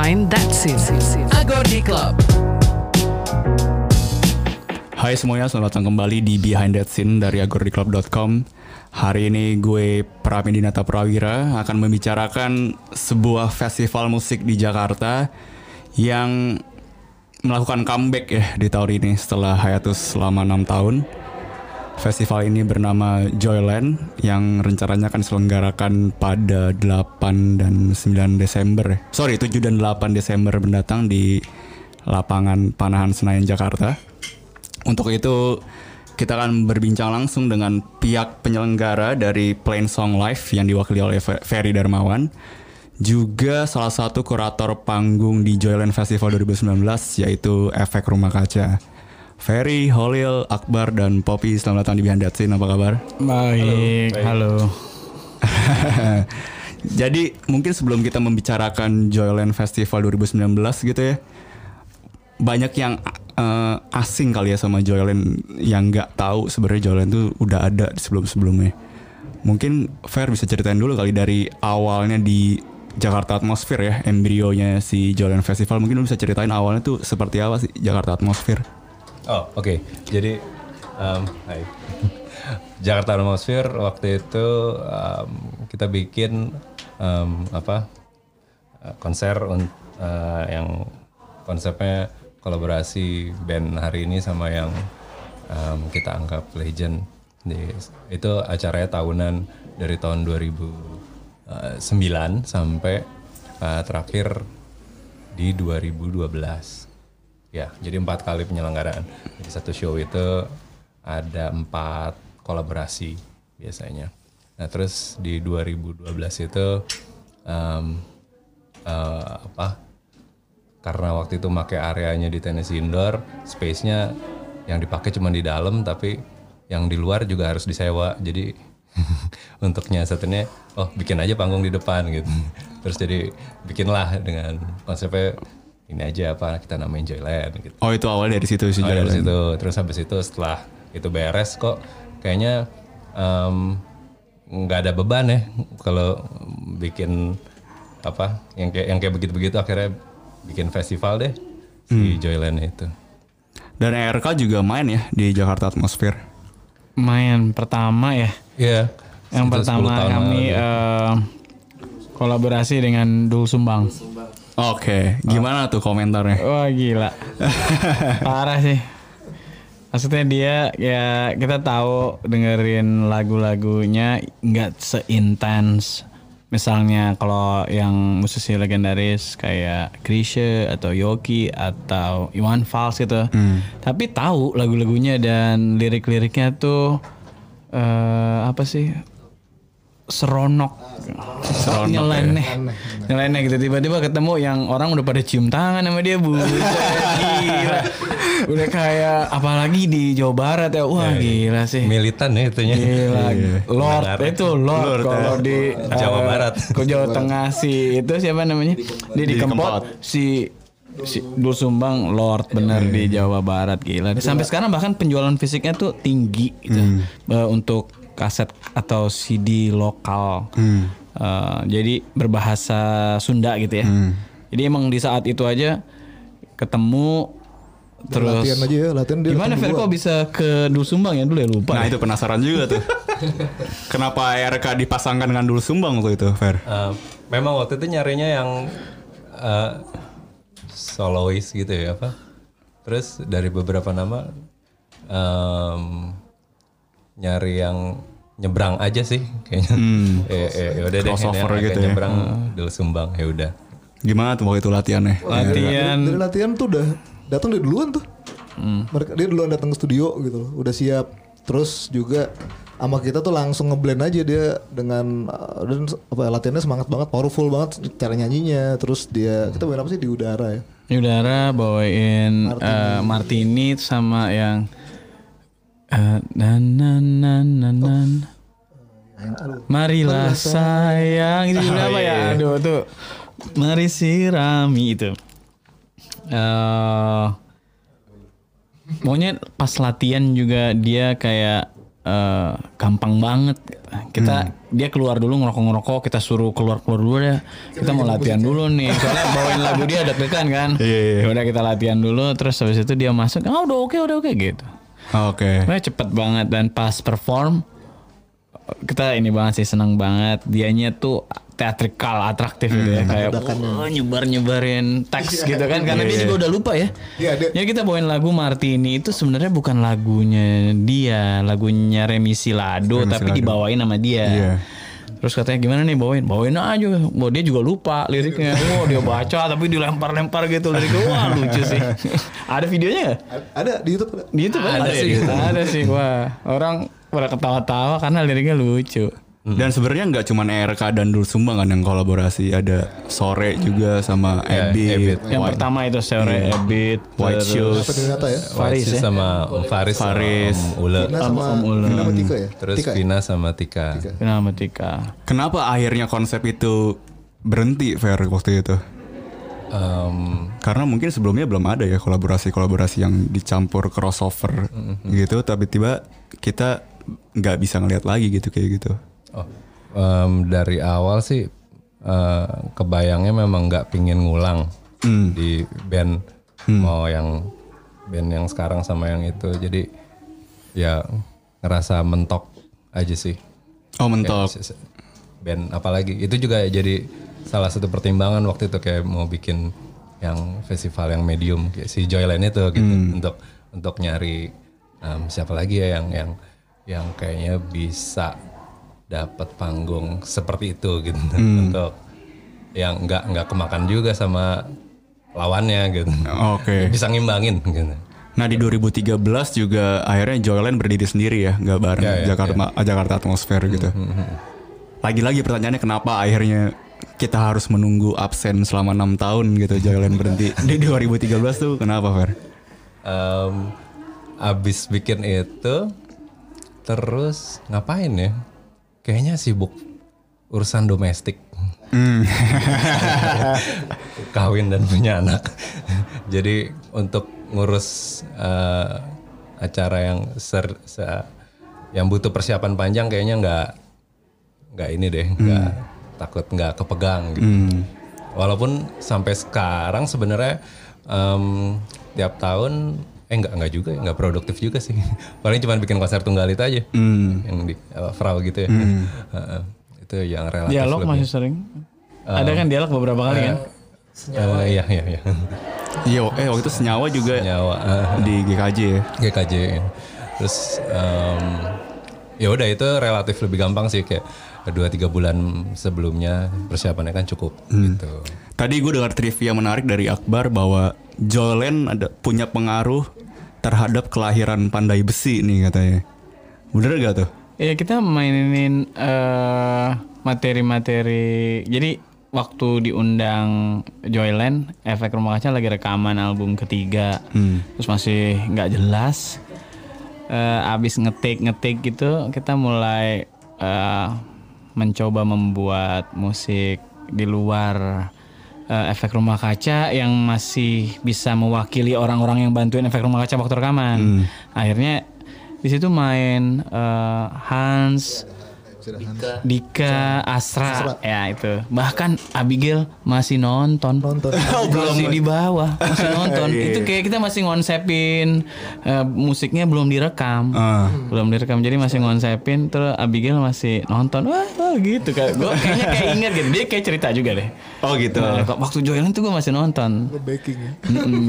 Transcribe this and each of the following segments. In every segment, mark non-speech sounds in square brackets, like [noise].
Behind That Scene. Agodi Club. Hai semuanya, selamat datang kembali di Behind That Scene dari agordiclub.com Hari ini gue Pramidinata Prawira akan membicarakan sebuah festival musik di Jakarta Yang melakukan comeback ya di tahun ini setelah hiatus selama 6 tahun Festival ini bernama Joyland yang rencananya akan diselenggarakan pada 8 dan 9 Desember. Sorry, 7 dan 8 Desember mendatang di lapangan Panahan Senayan Jakarta. Untuk itu kita akan berbincang langsung dengan pihak penyelenggara dari Plain Song Live yang diwakili oleh Fe- Ferry Darmawan. Juga salah satu kurator panggung di Joyland Festival 2019 yaitu Efek Rumah Kaca. Ferry, Holil, Akbar, dan Poppy selamat datang di Behind That Scene. Apa kabar? Baik, halo. [laughs] Jadi mungkin sebelum kita membicarakan Joyland Festival 2019 gitu ya, banyak yang eh, asing kali ya sama Joyland yang nggak tahu sebenarnya Joyland tuh udah ada sebelum sebelumnya. Mungkin Fair bisa ceritain dulu kali dari awalnya di Jakarta Atmosphere ya, embrionya si Joyland Festival. Mungkin lu bisa ceritain awalnya tuh seperti apa sih Jakarta Atmosphere? Oh oke, jadi um, hai. [laughs] Jakarta Atmosphere waktu itu um, kita bikin um, apa uh, konser uh, yang konsepnya kolaborasi band hari ini sama yang um, kita anggap legend. Itu acaranya tahunan dari tahun 2009 sampai uh, terakhir di 2012. Ya, jadi empat kali penyelenggaraan. Jadi satu show itu ada empat kolaborasi biasanya. Nah terus di 2012 itu em, eh, apa? Karena waktu itu pakai areanya di tenis indoor, space-nya yang dipakai cuma di dalam, tapi yang di luar juga harus disewa. Jadi [laughs] untuk nyiasatinnya, oh bikin aja panggung di depan gitu. Terus jadi bikinlah dengan konsepnya ini aja apa kita namain Joyland gitu. Oh itu awal dari situ sih Oh, dari Joyland. situ. Terus habis itu setelah itu beres kok kayaknya em, nggak ada beban ya kalau bikin apa yang kayak yang kayak begitu-begitu akhirnya bikin festival deh si Joyland itu. Dan ERK juga main ya di Jakarta Atmosphere. Main pertama ya. Iya. Yang sekitar 10 pertama kami eh, kolaborasi dengan Dul Sumbang. Oke, gimana tuh komentarnya? Wah gila, [laughs] parah sih. Maksudnya dia ya kita tahu dengerin lagu-lagunya nggak seintens misalnya kalau yang musisi legendaris kayak Krisye atau Yoki atau Iwan Fals gitu. Tapi tahu lagu-lagunya dan lirik-liriknya tuh eh apa sih? seronok, nyeleneh, nyeleneh gitu. Tiba-tiba ketemu yang orang udah pada cium tangan sama dia bu, [laughs] gila, udah kayak apalagi di Jawa Barat ya, wah gila sih, militan ya itunya. gila, Lord Benar. itu Lord, kalau di Jawa eh, Barat. ke Jawa Tengah si itu siapa namanya, di di Kempot, si si Dul Sumbang Lord bener di Jawa Barat. Gila. Sampai sekarang bahkan penjualan fisiknya tuh tinggi gitu. Eh, untuk kaset atau CD lokal. Eh, jadi berbahasa Sunda gitu ya. Jadi emang di saat itu aja ketemu terus latihan aja ya, latihan dia Gimana datang Fer duluan. kok bisa ke Dul Sumbang ya dulu ya lupa. Nah ya? itu penasaran juga tuh. [laughs] Kenapa RK dipasangkan dengan Dul Sumbang waktu itu, Fer? Eh, memang waktu itu nyarinya yang eh, solois gitu ya apa terus dari beberapa nama em, nyari yang nyebrang aja sih kayaknya [laughs] eh, eh, ya udah deh Crossover gitu ya. nyebrang dulu sumbang ya udah Gimana tuh waktu itu latihannya? Latihan Dari latihan tuh udah datang dari duluan tuh. Mereka dia duluan datang ke studio gitu loh, udah siap. Terus juga sama kita tuh langsung ngeblend aja dia dengan uh, dan apa ya, latihannya semangat banget, powerful banget cara nyanyinya. Terus dia kita bawain apa sih di udara ya? di udara bawain eh, martini sama yang nan nan nan nan nan. Marilah sayang itu judulnya apa ya? Aduh tuh Mari sirami itu. Eh Pokoknya pas latihan juga dia kayak eh, gampang banget. Kita dia keluar dulu ngerokok-ngerokok, kita suruh keluar-keluar dulu deh. Kita mau latihan dulu nih. Soalnya bawain lagu dia deg-degan kan. Iya, iya. Ya udah kita latihan dulu terus habis itu dia masuk, "Ah, udah oke, udah oke" gitu. Oke. Sebenarnya cepet banget dan pas perform kita ini banget sih senang banget dianya tuh teatrikal atraktif gitu ya kayak wah, nyebar nyebarin teks gitu kan karena dia juga udah lupa ya. Iya, dia- Jadi kita bawain lagu Martini itu sebenarnya bukan lagunya dia, lagunya Remisi Lado tapi dibawain sama dia. Iya. Terus katanya gimana nih bawain? Bawain aja. Wah dia juga lupa liriknya. Wah dia baca tapi dilempar-lempar gitu liriknya. Wah lucu sih. [laughs] ada videonya nggak? A- Ada di YouTube ada. Di YouTube ada, Ada sih. sih. Ada sih. Wah orang pada ketawa-tawa karena liriknya lucu. Dan sebenarnya nggak cuma ERK dan Dul Sumbang kan yang kolaborasi, ada Sore juga sama Ya, Ebit. Ebit. Yang pertama itu Seore Ebit, White Shoes. Ya? Faris White Shoes ya. sama Om Faris, sama Faris. Om Ule. Vina sama, Om Ula. Vina sama Tika ya? Terus Tika ya? Vina sama Tika. Nama Tika. Kenapa akhirnya konsep itu berhenti Fer waktu itu? Em, Karena mungkin sebelumnya belum ada ya kolaborasi-kolaborasi yang dicampur crossover gitu, tapi tiba kita nggak bisa ngelihat lagi gitu kayak gitu. Oh, em, dari awal sih eh, kebayangnya memang nggak pingin ngulang di band mau yang band yang sekarang sama yang itu. Jadi ya ngerasa mentok aja sih. Oh mentok. Kayak band apalagi itu juga jadi salah satu pertimbangan waktu itu kayak mau bikin yang festival yang medium kayak si Joyland itu gitu untuk untuk nyari em, siapa lagi ya yang yang yang kayaknya bisa dapat panggung seperti itu gitu. [laughs] Untuk yang nggak nggak kemakan juga sama lawannya gitu. Oke. [laughs] bisa ngimbangin gitu. Nah di 2013 juga akhirnya Joyland berdiri sendiri ya, nggak bareng Ya, ya, Jakarta Jakarta Atmosfer gitu. Lagi-lagi pertanyaannya kenapa akhirnya kita harus menunggu absen selama enam tahun gitu Joyland berhenti? [laughs] Di 2013 tuh kenapa Fer? Em, abis bikin itu terus ngapain ya kayaknya sibuk urusan domestik. [laughs] Kawin dan punya anak. Jadi untuk ngurus eh, acara yang ser, se- yang butuh persiapan panjang kayaknya nggak nggak ini deh nggak takut nggak kepegang gitu. Walaupun sampai sekarang sebenarnya em, tiap tahun eh nggak nggak juga ya, nggak produktif juga sih [laughs] paling cuma bikin konser tunggal itu aja yang di apa, frau gitu ya [laughs] Heeh. itu yang relatif Dialog lebih. masih sering. Ada kan dialog beberapa kali kan? Eh, iya iya iya Iya, eh waktu itu senyawa juga nyawa eh, [laughs] di GKJ ya. GKJ terus em, ya udah itu relatif lebih gampang sih kayak dua tiga bulan sebelumnya persiapannya kan cukup gitu Tadi gue dengar trivia menarik dari Akbar bahwa Joyland ada punya pengaruh terhadap kelahiran Pandai Besi nih katanya. Bener gak tuh? Iya kita mainin eh, materi-materi. Jadi waktu diundang Joyland, Efek Rumah Kaca lagi rekaman album ketiga, terus masih nggak jelas. Eh, abis ngetik-ngetik gitu, kita mulai eh, mencoba membuat musik di luar eh, Efek Rumah Kaca yang masih bisa mewakili orang-orang yang bantuin Efek Rumah Kaca waktu rekaman. Akhirnya di situ main eh, Hans, Dika, Asra, ya itu. Bahkan Abigail masih nonton. Nonton. [laughs] masih di bawah, masih nonton. [laughs] itu kayak kita masih ngonsepin eh, musiknya belum direkam. Ah. Belum direkam jadi masih ngonsepin terus Abigail masih nonton. Wah, wah gitu kayak gue kayaknya kayak inget gitu. Dia kayak cerita juga deh. Oh gitu. Nah, waktu Joyland tuh gue masih nonton. Baking ya.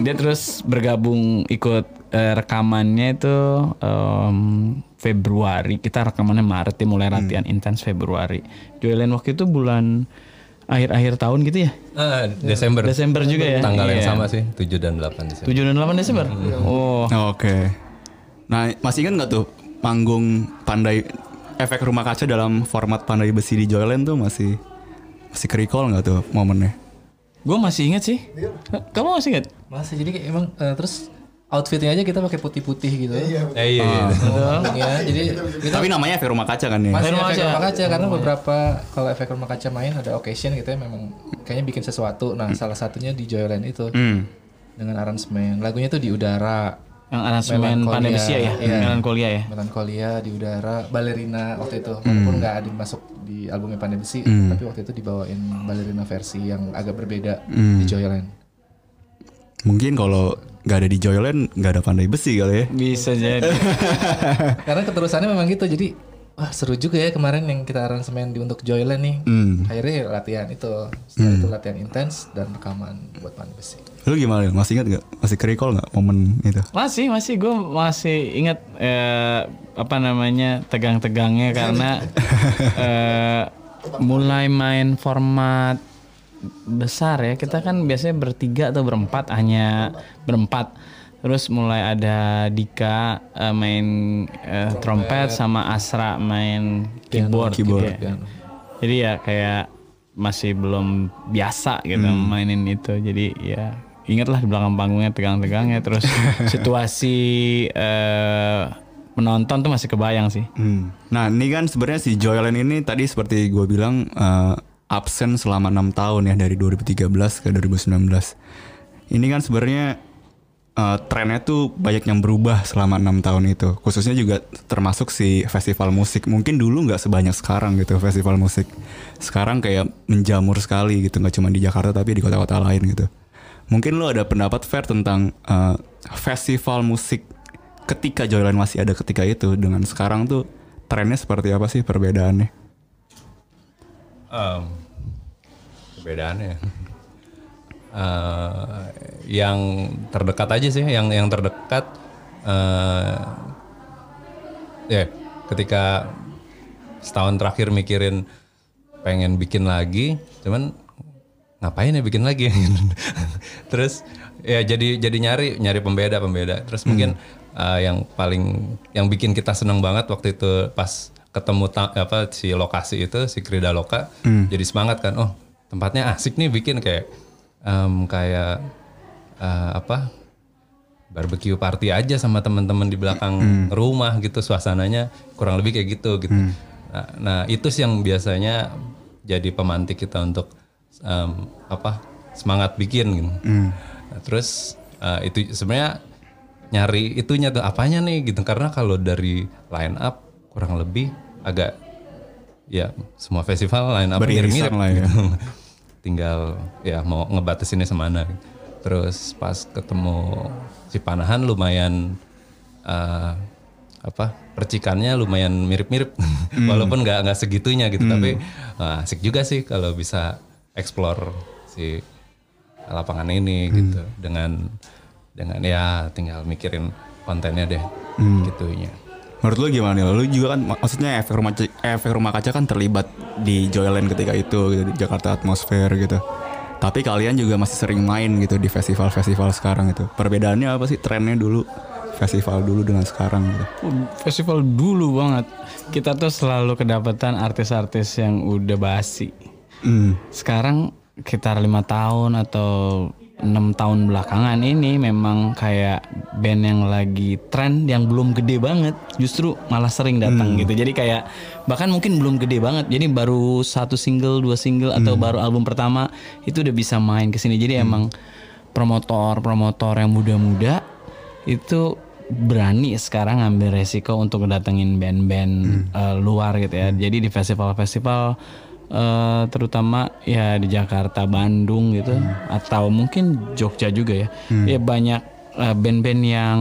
Dia terus bergabung ikut eh, rekamannya itu em, Februari. Kita rekamannya Maret dia mulai latihan intens Februari. Joyland waktu itu bulan akhir-akhir tahun gitu ya? Ah, Desember. Desember juga ya? Tanggal yang Iya. sama sih 7 dan 8 Desember. 7 dan 8 Desember? Oh. Oke. Nah, masih ingat nggak tuh panggung pandai efek rumah kaca dalam format pandai besi di Joyland tuh masih masih kerikol nggak tuh momennya? gue masih inget sih kamu masih inget Masa jadi kayak emang eh, terus outfitnya aja kita pakai putih-putih gitu. Iya. eh, iya, iya. [laughs] ya, jadi kita Tapi namanya efek rumah kaca kan ya? masih Rumah efek kaca. rumah kaca karena beberapa kalau efek rumah kaca main ada occasion gitu ya memang kayaknya bikin sesuatu. Nah, salah satunya di Joyland itu Hmm. dengan aransemen. Lagunya tuh di udara. Yang aransemen besi ya, iya. melankolia ya. Melankolia di udara, balerina waktu itu walaupun nggak ada masuk di albumnya Pandai Besi, tapi waktu itu dibawain balerina versi yang agak berbeda di Joyland. Mungkin kalau nggak ada di Joyland nggak ada pandai besi kali ya. Bisa jadi. [laughs] Karena keterusannya memang gitu, jadi wah seru juga ya kemarin yang kita aransemen di untuk Joyland nih. Hmm. Akhirnya latihan itu, setelah itu latihan intens dan rekaman buat Pandai Besi. Lu gimana? Masih ingat nggak? Masih recall nggak momen itu? Masih, masih gue masih ingat eh, apa namanya tegang-tegangnya [laughs] karena eh, mulai main format besar ya. Kita kan biasanya bertiga atau berempat, hanya berempat. Terus mulai ada Dika eh, main eh, trompet sama Asra main keyboard, gitu keyboard, ya. Jadi ya kayak masih belum biasa gitu mainin itu. Jadi ya ingatlah di belakang panggungnya tegang-tegangnya terus [laughs] situasi eh, penonton tuh masih kebayang sih. Hmm. Nah ini kan sebenarnya si Joyland ini tadi seperti gue bilang eh, absen selama enam tahun ya dari 2013 ke 2019. Ini kan sebenarnya eh, trennya tuh banyak yang berubah selama enam tahun itu. Khususnya juga termasuk si festival musik. Mungkin dulu nggak sebanyak sekarang gitu festival musik. Sekarang kayak menjamur sekali gitu nggak cuma di Jakarta tapi di kota-kota lain gitu. Mungkin lo ada pendapat fair tentang eh, festival musik ketika Joyland masih ada ketika itu dengan sekarang tuh trennya seperti apa sih perbedaannya? Em, perbedaannya Eh, yang terdekat aja sih yang yang terdekat eh ya ketika setahun terakhir mikirin pengen bikin lagi cuman ngapain ya bikin lagi? [laughs] Terus ya jadi jadi nyari nyari pembeda pembeda. Terus mungkin eh, yang paling yang bikin kita seneng banget waktu itu pas ketemu ta- apa si lokasi itu si Krida Loka jadi semangat kan oh tempatnya asik nih bikin kayak em, kayak eh, apa barbecue party aja sama teman-teman di belakang rumah gitu suasananya kurang lebih kayak gitu gitu. Nah, nah, itu sih yang biasanya jadi pemantik kita untuk em, apa semangat bikin gitu. Nah, terus eh, itu sebenarnya nyari itunya tuh apanya nih gitu karena kalau dari line up kurang lebih agak ya semua festival line up mirip-mirip lah ya. gitu. [laughs] tinggal ya mau ngebatasinnya semana. Terus pas ketemu si panahan lumayan eh, apa percikannya lumayan mirip-mirip. [laughs] Walaupun nggak nggak segitunya gitu tapi eh, asik juga sih kalau bisa explore si lapangan ini gitu. Dengan dengan ya tinggal mikirin kontennya deh gitunya Menurut lu gimana nih? Lu juga kan mak- maksudnya efek rumah efek rumah kaca kan terlibat di Joyland ketika itu gitu di Jakarta Atmosfer gitu. Tapi kalian juga masih sering main gitu di festival-festival sekarang itu. Perbedaannya apa sih trennya dulu festival dulu dengan sekarang gitu? Uh, Festival dulu banget. Kita tuh selalu kedapatan artis-artis yang udah basi. Hmm. Sekarang sekitar lima tahun atau enam tahun belakangan ini memang kayak band yang lagi tren yang belum gede banget justru malah sering datang gitu. Jadi kayak bahkan mungkin belum gede banget. Jadi baru satu single dua single atau baru album pertama itu udah bisa main ke sini. Jadi emang promotor promotor yang muda-muda itu berani sekarang ngambil resiko untuk datengin band-band eh, luar gitu ya. Jadi di festival-festival eh, terutama ya di Jakarta, Bandung gitu, atau mungkin Jogja juga ya. Ya banyak eh, band-band yang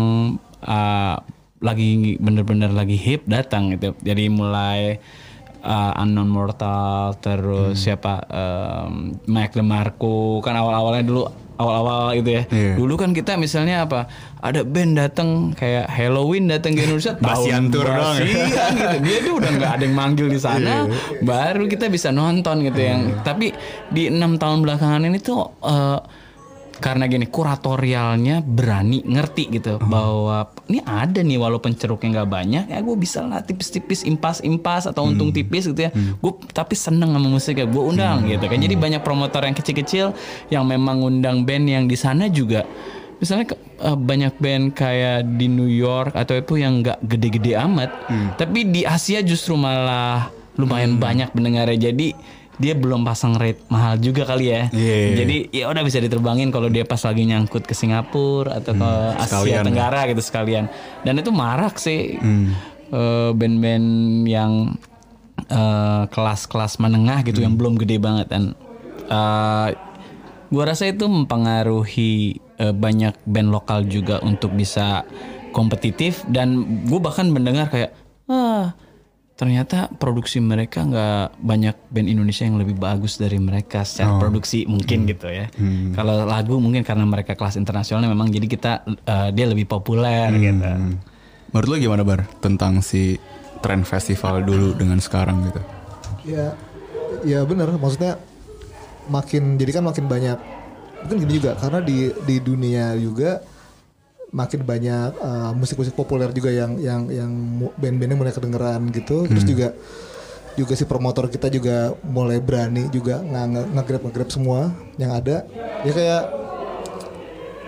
eh, lagi bener-bener lagi hip datang gitu. Jadi mulai eh, Unknown Mortal, terus siapa um, Mike DeMarco kan awal-awalnya dulu awal-awal itu ya. Iya. Dulu kan kita misalnya apa? Ada band datang kayak Halloween datang ke Indonesia tahun doang ya? basian gitu. Dia tuh udah nggak ada yang manggil di sana, Iya. baru kita bisa nonton gitu yang. Tapi di enam tahun belakangan ini tuh eh, karena gini kuratorialnya berani ngerti gitu Oh. bahwa ini ada nih walaupun ceruknya nggak banyak ya gue bisa lah tipis-tipis impas-impas atau untung Hmm. tipis gitu ya. Gue tapi seneng sama musiknya gue undang gitu kan. Jadi banyak promotor yang kecil-kecil yang memang undang band yang di sana juga. Misalnya eh, banyak band kayak di New York atau itu yang nggak gede-gede amat Hmm. tapi di Asia justru malah lumayan banyak pendengarnya. Jadi dia belum pasang rate mahal juga kali ya. Iya. Jadi ya udah bisa diterbangin kalau dia pas lagi nyangkut ke Singapura atau ke Asia sekalian. Tenggara gitu sekalian. Dan itu marak sih Eh, band-band yang eh, kelas-kelas menengah gitu yang belum gede banget dan eh, gua rasa itu mempengaruhi eh, banyak band lokal juga untuk bisa kompetitif dan gue bahkan mendengar kayak ah ternyata produksi mereka nggak banyak band Indonesia yang lebih bagus dari mereka secara produksi mungkin gitu ya. Kalau lagu mungkin karena mereka kelas internasional memang jadi kita eh, dia lebih populer gitu. Menurut lo gimana bar tentang si tren festival dulu dengan sekarang gitu? Ya, ya benar. Maksudnya makin jadi kan makin banyak. Mungkin gini juga karena di di dunia juga makin banyak uh, musik-musik populer juga yang yang yang band-bandnya mulai kedengeran gitu. Terus juga juga si promotor kita juga mulai berani juga nge-grab nge-grab semua yang ada. Ya kayak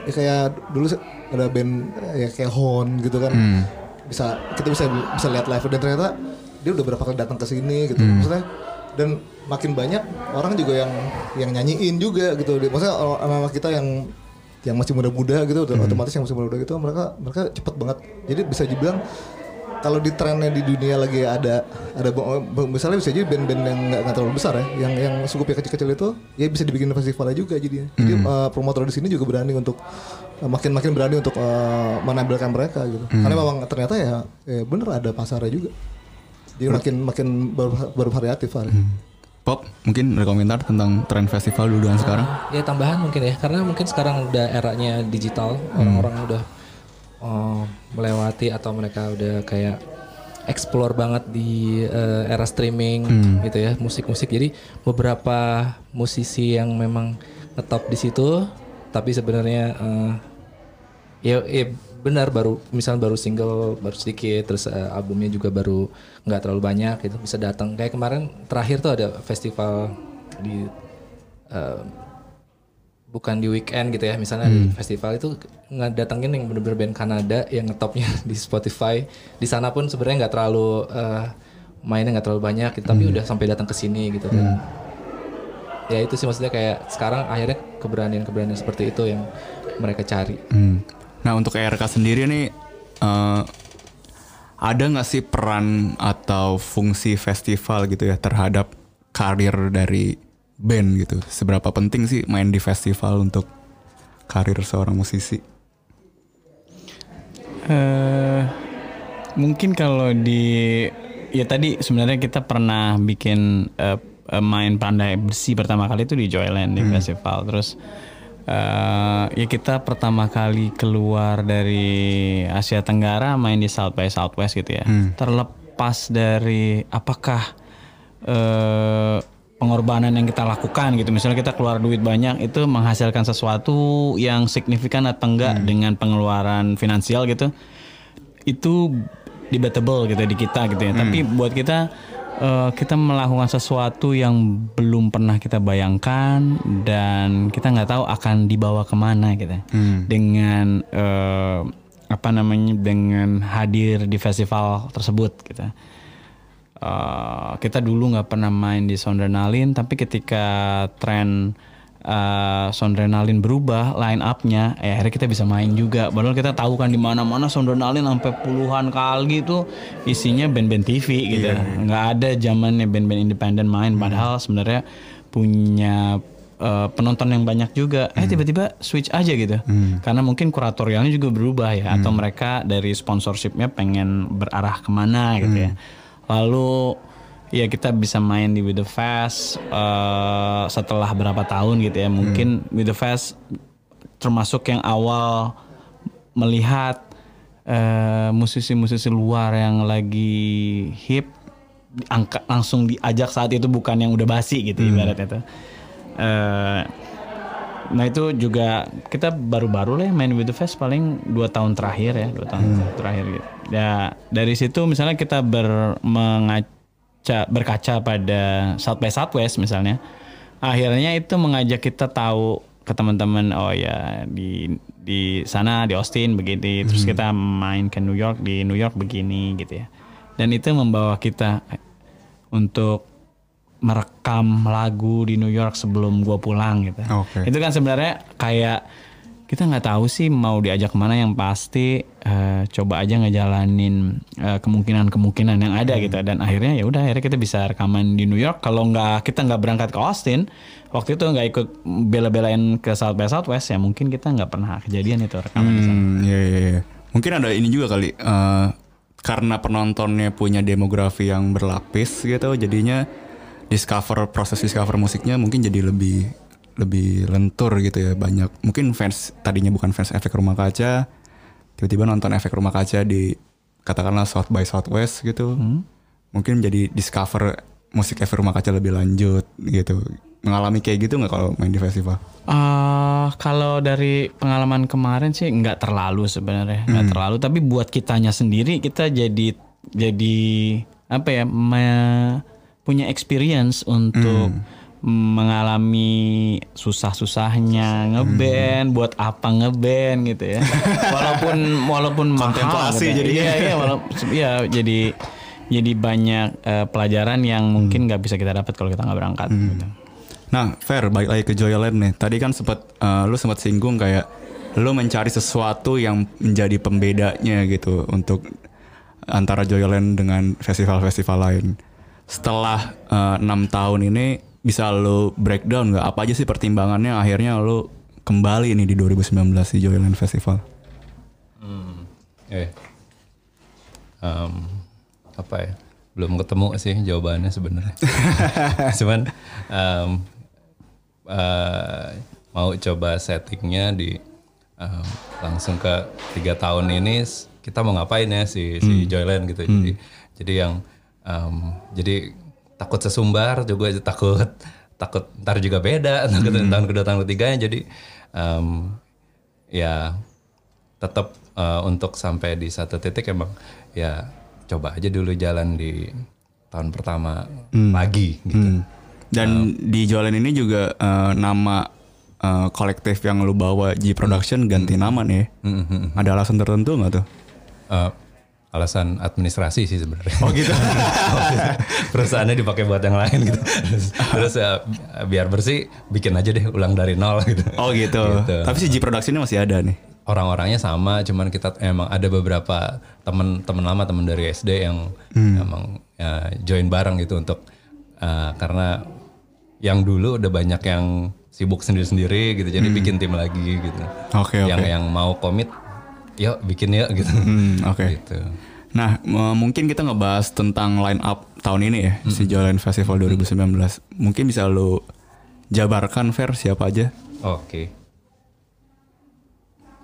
ya kayak dulu ada band eh, ya kayak Hon gitu kan. Bisa kita bisa bisa lihat live dan ternyata dia udah berapa kali datang ke sini gitu. Maksudnya dan makin banyak orang juga yang yang nyanyiin juga gitu. Maksudnya orang- anak-anak kita yang yang masih muda-muda gitu udah otomatis yang masih muda gitu mereka mereka cepet banget. Jadi bisa dibilang kalau di trennya di dunia lagi ada ada misalnya bisa jadi band-band yang nggak terlalu besar ya yang yang skupnya kecil-kecil itu ya bisa dibikin festivalnya juga jadi jadi eh, promotor di sini juga berani untuk eh, makin makin berani untuk eh, menampilkan mereka gitu. Karena memang ternyata ya, ya bener ada pasarnya juga. Jadi makin makin ber- bervariatif Fahri. Pop mungkin ada komentar tentang tren festival dulu dengan sekarang? Ya tambahan mungkin ya karena mungkin sekarang udah eranya digital orang-orang udah oh, melewati atau mereka udah kayak explore banget di eh, era streaming gitu ya musik-musik. Jadi beberapa musisi yang memang ngetop di situ tapi sebenarnya eh, ya, ya benar baru misalnya baru single baru sedikit terus eh, albumnya juga baru nggak terlalu banyak gitu bisa datang. Kayak kemarin terakhir tuh ada festival di eh, bukan di weekend gitu ya misalnya di festival itu nggak datangin yang bener-bener band Kanada yang ngetopnya [laughs] di Spotify. Di sana pun sebenarnya nggak terlalu eh, mainnya nggak terlalu banyak gitu, tapi udah sampai datang ke sini gitu dan ya itu sih maksudnya kayak sekarang akhirnya keberanian-keberanian seperti itu yang mereka cari. Hmm. Nah untuk ERK sendiri nih eh, ada nggak sih peran atau fungsi festival gitu ya terhadap karir dari band gitu? Seberapa penting sih main di festival untuk karir seorang musisi? eh mungkin kalau di ya tadi sebenarnya kita pernah bikin eh, main pandai besi pertama kali itu di Joyland di festival terus eh ya kita pertama kali keluar dari Asia Tenggara main di South by Southwest gitu ya. Terlepas dari apakah eh pengorbanan yang kita lakukan gitu. Misalnya kita keluar duit banyak itu menghasilkan sesuatu yang signifikan atau enggak dengan pengeluaran finansial gitu itu debatable gitu di kita gitu ya. Tapi buat kita eh, kita melakukan sesuatu yang belum pernah kita bayangkan dan kita nggak tahu akan dibawa ke mana gitu. Dengan eh, apa namanya dengan hadir di festival tersebut gitu. Uh, kita dulu nggak pernah main di Sondrenalin tapi ketika tren uh, Sondrenalin berubah line up-nya eh akhirnya kita bisa main juga. Padahal kita tahu kan di mana-mana Sondrenalin sampai puluhan kali itu isinya band-band TV gitu. Nggak ada zamannya band-band independen main. Padahal sebenarnya punya uh, penonton yang banyak juga. Eh tiba-tiba switch aja gitu. Karena mungkin kuratorialnya juga berubah ya atau mereka dari sponsorshipnya pengen berarah ke mana gitu ya. Lalu ya kita bisa main di With The Fest eh, setelah berapa tahun gitu ya. Mungkin With The Fest termasuk yang awal melihat eh, musisi-musisi luar yang lagi hip angka, langsung diajak saat itu bukan yang udah basi gitu ibaratnya tuh. Eh, nah itu juga kita baru-baru lah ya main with the fest paling dua tahun terakhir ya dua tahun terakhir gitu. Ya dari situ misalnya kita ber, mengaca berkaca pada South by Southwest misalnya, akhirnya itu mengajak kita tahu ke teman-teman oh ya di di sana di Austin begini, terus kita main ke New York di New York begini gitu ya, dan itu membawa kita untuk merekam lagu di New York sebelum gue pulang gitu. Oke. Itu kan sebenarnya kayak kita nggak tahu sih mau diajak ke mana yang pasti eh, coba aja ngejalanin eh, kemungkinan-kemungkinan yang ada gitu dan akhirnya ya udah akhirnya kita bisa rekaman di New York kalau nggak kita nggak berangkat ke Austin waktu itu nggak ikut bela-belain ke South by Southwest ya mungkin kita nggak pernah kejadian itu rekaman di sana. Hmm, iya, iya, iya. Mungkin ada ini juga kali eh, karena penontonnya punya demografi yang berlapis gitu, jadinya discover proses discover musiknya mungkin jadi lebih lebih lentur gitu ya banyak. Mungkin fans tadinya bukan fans efek rumah kaca, tiba-tiba nonton efek rumah kaca di katakanlah South by Southwest gitu, mungkin jadi discover musik efek rumah kaca lebih lanjut gitu. Mengalami kayak gitu nggak kalau main di festival? Eh, kalau dari pengalaman kemarin sih nggak terlalu sebenarnya nggak terlalu tapi buat kitanya sendiri kita jadi jadi apa ya me- punya experience untuk mengalami susah-susahnya ngeband buat apa ngeband gitu ya [laughs] walaupun walaupun mahal Kontemplasi gitu. jadinya. iya iya walaupun ya jadi jadi banyak eh, pelajaran yang mungkin nggak bisa kita dapat kalau kita nggak berangkat gitu. Nah, fair balik lagi ke Joyland nih. Tadi kan sempat eh, lu sempat singgung kayak lu mencari sesuatu yang menjadi pembedanya gitu untuk antara Joyland dengan festival-festival lain. Setelah eh, enam tahun ini bisa lu breakdown nggak apa aja sih pertimbangannya akhirnya lu kembali nih di 2019 di Joyland Festival. Eh, em, apa ya? Belum ketemu sih jawabannya sebenarnya. [laughs] Cuman em, eh, mau coba settingnya di em, langsung ke tiga tahun ini kita mau ngapain ya si si Joyland gitu. Jadi jadi yang em, jadi takut sesumbar juga takut takut ntar juga beda [laughs] takut tahun kedua tahun ketiganya jadi em, ya tetap eh, untuk sampai di satu titik emang ya coba aja dulu jalan di tahun pertama lagi gitu. Hmm. Dan di Joyland ini juga eh, nama eh, kolektif yang lu bawa G Production ganti nama nih. Ada alasan tertentu nggak tuh? Eh, alasan administrasi sih sebenarnya. Oh gitu. [laughs] Perusahaannya dipakai buat yang lain gitu. Terus eh, biar bersih bikin aja deh ulang dari nol [laughs] gitu. Oh gitu. Gitu. Tapi si G Production ini masih ada nih. orang-orangnya sama cuman kita emang ada beberapa temen-temen lama temen dari SD yang emang ya, join bareng gitu untuk uh, karena yang dulu udah banyak yang sibuk sendiri-sendiri gitu jadi bikin tim lagi gitu Oke, yang oke. yang mau komit yuk bikin yuk gitu Hmm, oke. gitu Nah, mungkin kita ngebahas tentang line up tahun ini ya, si Joyland Festival 2019. Mungkin bisa lu jabarkan Fer siapa aja? Oke.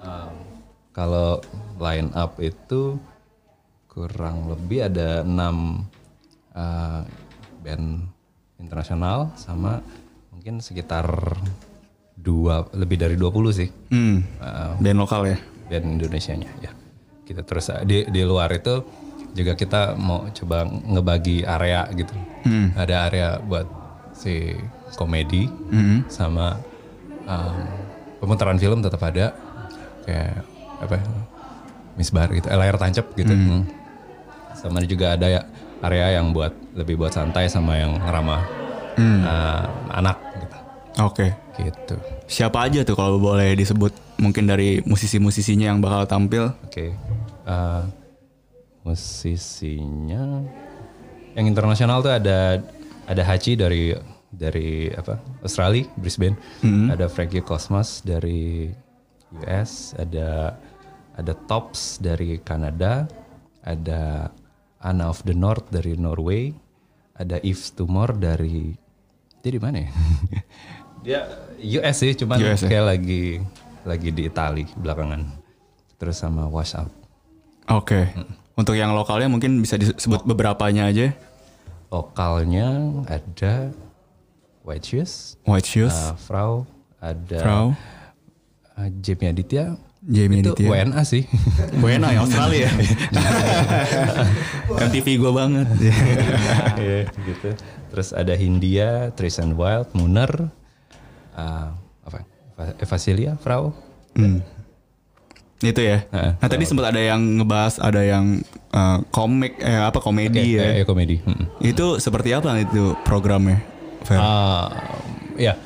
Um, kalau line up itu kurang lebih ada enam uh, band internasional sama mungkin sekitar dua lebih dari 20 sih Hmm, uh, band lokal ya. Band Indonesianya ya. Kita terus di di luar itu juga kita mau coba ngebagi area gitu. Ada area buat si komedi sama um, pemutaran film tetap ada kayak apa ya, misbar gitu, eh, layar tancap gitu. Hmm. Sama juga ada ya area yang buat lebih buat santai sama yang ramah uh, anak Oke. Gitu. Siapa aja tuh kalau boleh disebut mungkin dari musisi-musisinya yang bakal tampil? Oke. Eh, musisinya yang internasional tuh ada ada Hachi dari dari apa Australia Brisbane, ada Frankie Cosmos dari US, ada ada Tops dari Kanada, ada Anna of the North dari Norway, ada Yves Tumor dari dia di mana ya? [laughs] dia US sih, cuman US ya? kayak lagi lagi di Itali belakangan. Terus sama Wash Out. Oke. Untuk yang lokalnya mungkin bisa disebut beberapanya aja. Lokalnya ada White Shoes, White Shoes, uh, Frau, ada Frau, uh, Jamie Aditya. Jamie itu Aditya. WNA sih. [laughs] Buena yang Australia [laughs] ya. MTV gue banget. [laughs] Iya, gitu. Terus ada Hindia, Tristan Wild, Muner, uh, apa? Eva Celia, Frau. Hmm. Itu ya. Heeh. Nah tadi sempat ada yang ngebahas ada yang eh, komik eh apa komedi ya. Eh, eh, komedi. Mm-mm. Itu seperti apa itu programnya? Fer? Ah, ya.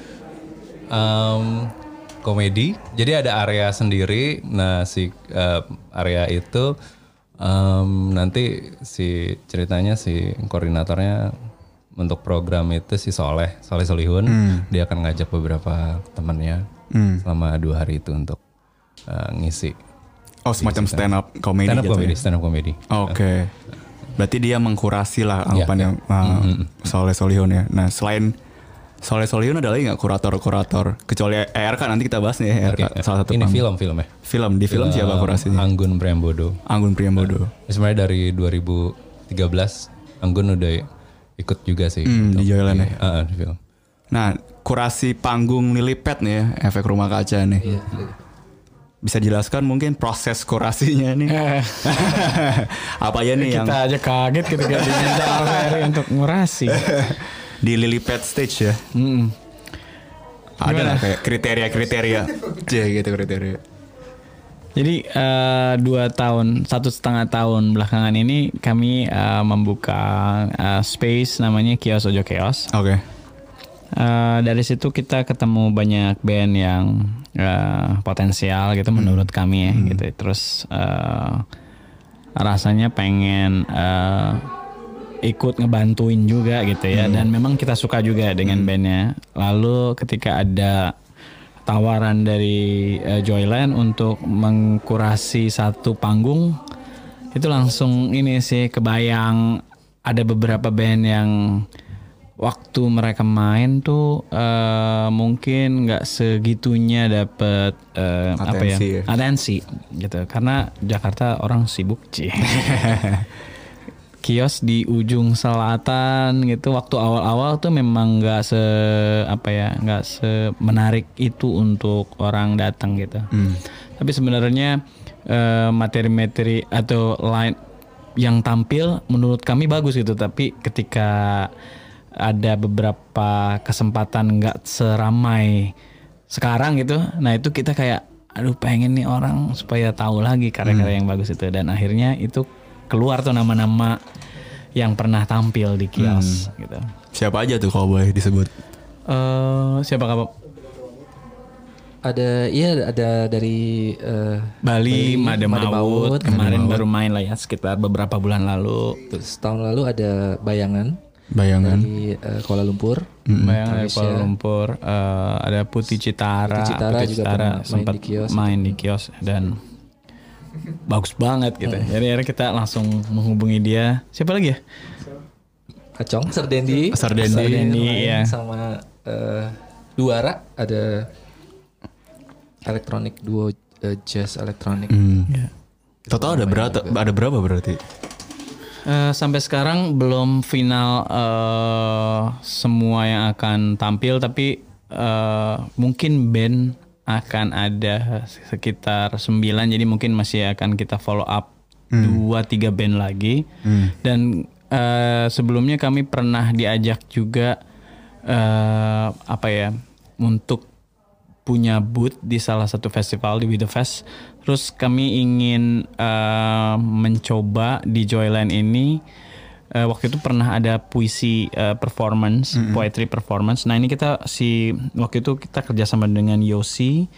Em, komedi. Jadi ada area sendiri. Nah, si eh, area itu em, nanti si ceritanya si koordinatornya untuk program itu si Soleh, Soleh Solihun, dia akan ngajak beberapa temannya selama dua hari itu untuk eh, ngisi oh semacam stand up komedi stand up gitu komedi, ya? stand up komedi. Oke. Berarti dia mengkurasi lah Iya, anggapannya uh, Soleh Solihun ya. Nah selain Soleh Solihun ada lagi nggak kurator-kurator? Kecuali ERK nanti kita bahas nih ya, ERK Oke, salah satu ini film film ya. Film di film siapa kurasinya? Anggun Priambodo. Anggun Priambodo. Sebenarnya dari 2013 Anggun udah ikut juga sih. Hmm, untuk di Joyland ya? Ah, di film. Nah kurasi panggung Lilipet nih ya, efek rumah kaca nih. Iya. Bisa jelaskan mungkin proses kurasinya nih? [laughs] Apa aja nih yang Kita aja kaget ketika diminta Alferi untuk ngurasi. [laughs] di Lilipet stage ya? Mm. Ada lah kayak kriteria-kriteria. [laughs] Cie gitu kriteria. Jadi eh, dua tahun, satu setengah tahun belakangan ini kami eh, membuka eh, space namanya Kios Ojo Kios. Oke. Eh, dari situ kita ketemu banyak band yang eh, potensial gitu menurut kami ya gitu. Terus eh, rasanya pengen eh, ikut ngebantuin juga gitu ya. Dan memang kita suka juga dengan bandnya. Lalu ketika ada tawaran dari eh, Joyland untuk mengkurasi satu panggung. Itu langsung ini sih kebayang ada beberapa band yang waktu mereka main tuh eh, mungkin nggak segitunya dapet eh, apa ya? Ya. atensi gitu. Karena Jakarta orang sibuk sih [laughs] kios di ujung selatan gitu. Waktu awal-awal tuh memang nggak se apa ya nggak se menarik itu untuk orang datang gitu. Tapi sebenarnya eh, materi-materi atau line yang tampil menurut kami bagus gitu. Tapi ketika ada beberapa kesempatan nggak seramai sekarang gitu nah itu kita kayak aduh pengen nih orang supaya tahu lagi karya-karya yang bagus itu. Dan akhirnya itu keluar tuh nama-nama yang pernah tampil di kios gitu. Siapa aja tuh kalau boleh disebut? eh siapa kamu Ada iya ada dari eh, Bali, Made Made Maut, Maut, kemarin baru main lah ya sekitar beberapa bulan lalu. Terus tahun lalu ada Bayangan. Bayangan. dari eh, Kuala Lumpur. Bayang dari Kuala Lumpur eh, ada Putih Citara, Putih Citara juga pernah main sempat di kios. main di kios dan bagus banget gitu. Hmm. Jadi akhirnya kita langsung menghubungi dia. Siapa lagi ya? Kacong, Sardendi, Sardendi. Sardendi, iya. sama eh, Duara ada elektronik duo eh, jazz elektronik. Hmm. Ya. Total ada berapa? Ada berapa berarti? Eh, sampai sekarang belum final eh, semua yang akan tampil tapi eh, mungkin band akan ada sekitar 9 jadi mungkin masih akan kita follow up dua tiga band lagi. Dan eh, sebelumnya kami pernah diajak juga eh, apa ya untuk punya booth di salah satu festival di With The Fest. Terus kami ingin eh, mencoba di Joyland ini eh, waktu itu pernah ada puisi eh, performance, poetry performance. Nah ini kita si waktu itu kita kerjasama dengan Yosi.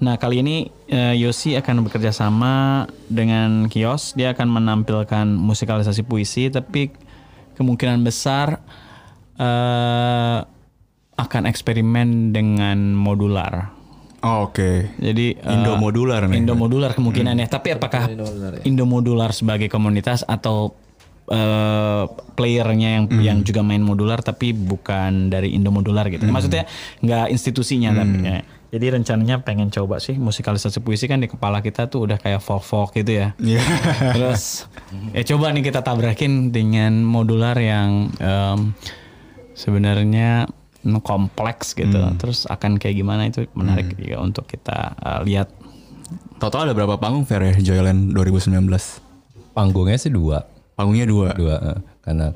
Nah kali ini eh, Yosi akan bekerja sama dengan Kios. Dia akan menampilkan musikalisasi puisi, tapi kemungkinan besar eh, akan eksperimen dengan modular. Oh, Oke. Jadi eh, Indo modular nih. Indo modular kemungkinan ya. Tapi apakah Indo modular sebagai komunitas atau eh, playernya yang yang juga main modular tapi bukan dari Indo modular gitu. Maksudnya nggak institusinya tapi ya. Jadi rencananya pengen coba sih musikalisasi puisi kan di kepala kita tuh udah kayak folk folk gitu ya. Iya. Terus [laughs] ya coba nih kita tabrakin dengan modular yang em, sebenarnya kompleks gitu. Terus akan kayak gimana itu menarik juga untuk kita eh, lihat. Total ada berapa panggung Fer ya Joyland 2019? Panggungnya sih dua, Panggungnya dua. dua eh, karena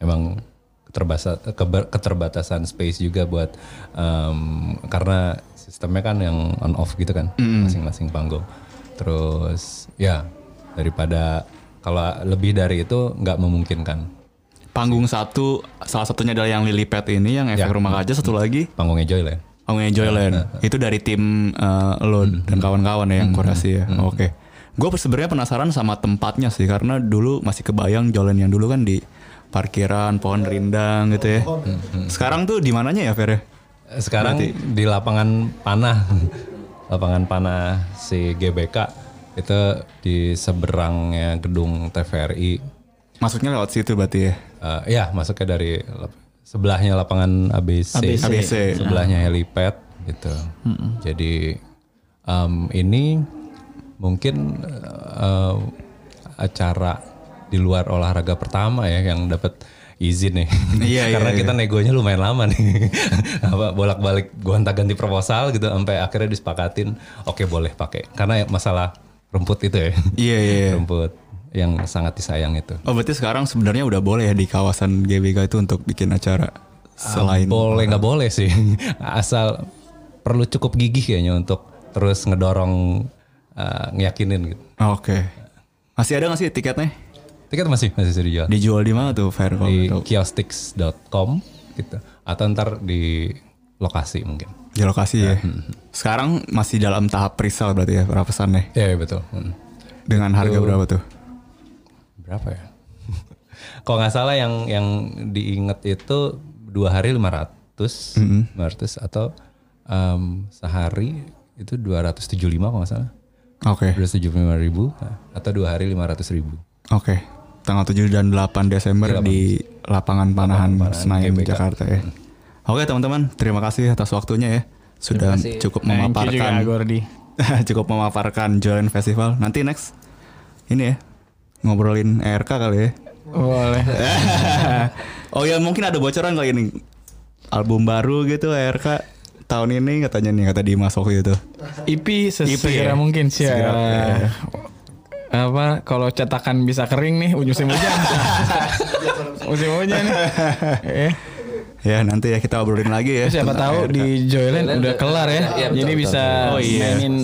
emang keterbatasan keterbatasan space juga buat em, karena sistemnya kan yang on off gitu kan masing-masing panggung. terus ya daripada kalau lebih dari itu nggak memungkinkan Panggung satu, salah satunya adalah yang Lilipet ini, yang efek Ya. rumah kaca. Satu lagi panggungnya Joyland Panggungnya Joyland. Itu dari tim eh, lo dan kawan-kawan ya yang kurasi ya. Oke. Gue sebenarnya penasaran sama tempatnya sih karena dulu masih kebayang Joyland yang dulu kan di parkiran pohon rindang gitu ya. Sekarang tuh di mananya ya Fer ya? sekarang di lapangan panah [laughs] lapangan panah si GBK itu di seberangnya gedung TVRI Masuknya lewat situ berarti ya. Eh, ya masuknya dari sebelahnya lapangan ABC, ABC. ABC. sebelahnya helipad gitu. Jadi em, ini mungkin eh, acara di luar olahraga pertama ya yang dapat izin nih. Iya, [laughs] iya, Karena iya. kita negonya lumayan lama nih. [laughs] Apa bolak-balik gonta-ganti proposal gitu sampai akhirnya disepakatin oke boleh pakai. Karena masalah rumput itu ya. Iya iya. iya. rumput yang sangat disayang itu. Oh berarti sekarang sebenarnya udah boleh ya di kawasan GBK itu untuk bikin acara selain boleh nggak boleh sih [laughs] asal perlu cukup gigih kayaknya untuk terus ngedorong uh, ngeyakinin gitu Oke. Masih ada gak sih tiketnya? tiket masih masih dijual Dijual di mana tuh Fair di kiostix.com gitu atau ntar di lokasi mungkin Di lokasi ya. Sekarang masih dalam tahap presale berarti ya para pesannya. ya, ya betul Hmm. Dengan harga berapa tuh? berapa ya [laughs] kalau nggak salah yang yang diinget itu dua hari 500 500 atau um, sehari itu 275 kalau nggak salah Oke. 275 ribu atau dua hari 500 ribu Oke. Tanggal 7 dan 8 Desember di lapangan panahan Senayan GBK. Jakarta ya. Oke teman-teman, terima kasih atas waktunya ya. Sudah cukup Thank you juga memaparkan Gordi. [laughs] cukup memaparkan Join Festival. Nanti next ini ya ngobrolin ERK kali ya. Boleh. [laughs] oh ya mungkin ada bocoran kali ini album baru gitu ERK tahun ini katanya nih kata Dimas waktu itu. IP ya? sesegera mungkin sih ya. Segera, ya. Apa kalau cetakan bisa kering nih musim hujan. [laughs] musim hujan nih. Eh, Ya nanti ya kita obrolin lagi ya. siapa tahu di Joyland Joyland udah kelar ya. Iya, betul, Jadi betul, bisa Oh, iya. mainin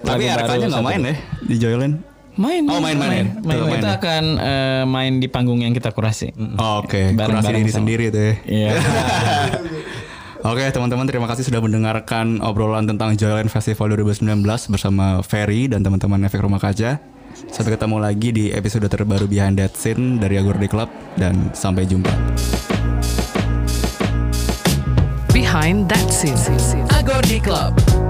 Tapi baru nggak main ya di Joyland. Main. Oh, main, main, main. ya? Tetap main Kita ya? akan eh, main di panggung yang kita kurasi. Oh, Oke, Bareng-bareng kurasi diri sendiri tuh ya. Iya. [laughs] Oke teman-teman terima kasih sudah mendengarkan obrolan tentang Joyland Festival 2019 bersama Ferry dan teman-teman Efek Rumah Kaca. Sampai ketemu lagi di episode terbaru Behind That Scene dari Agordi Club dan sampai jumpa. Behind that scene. Agordi Club.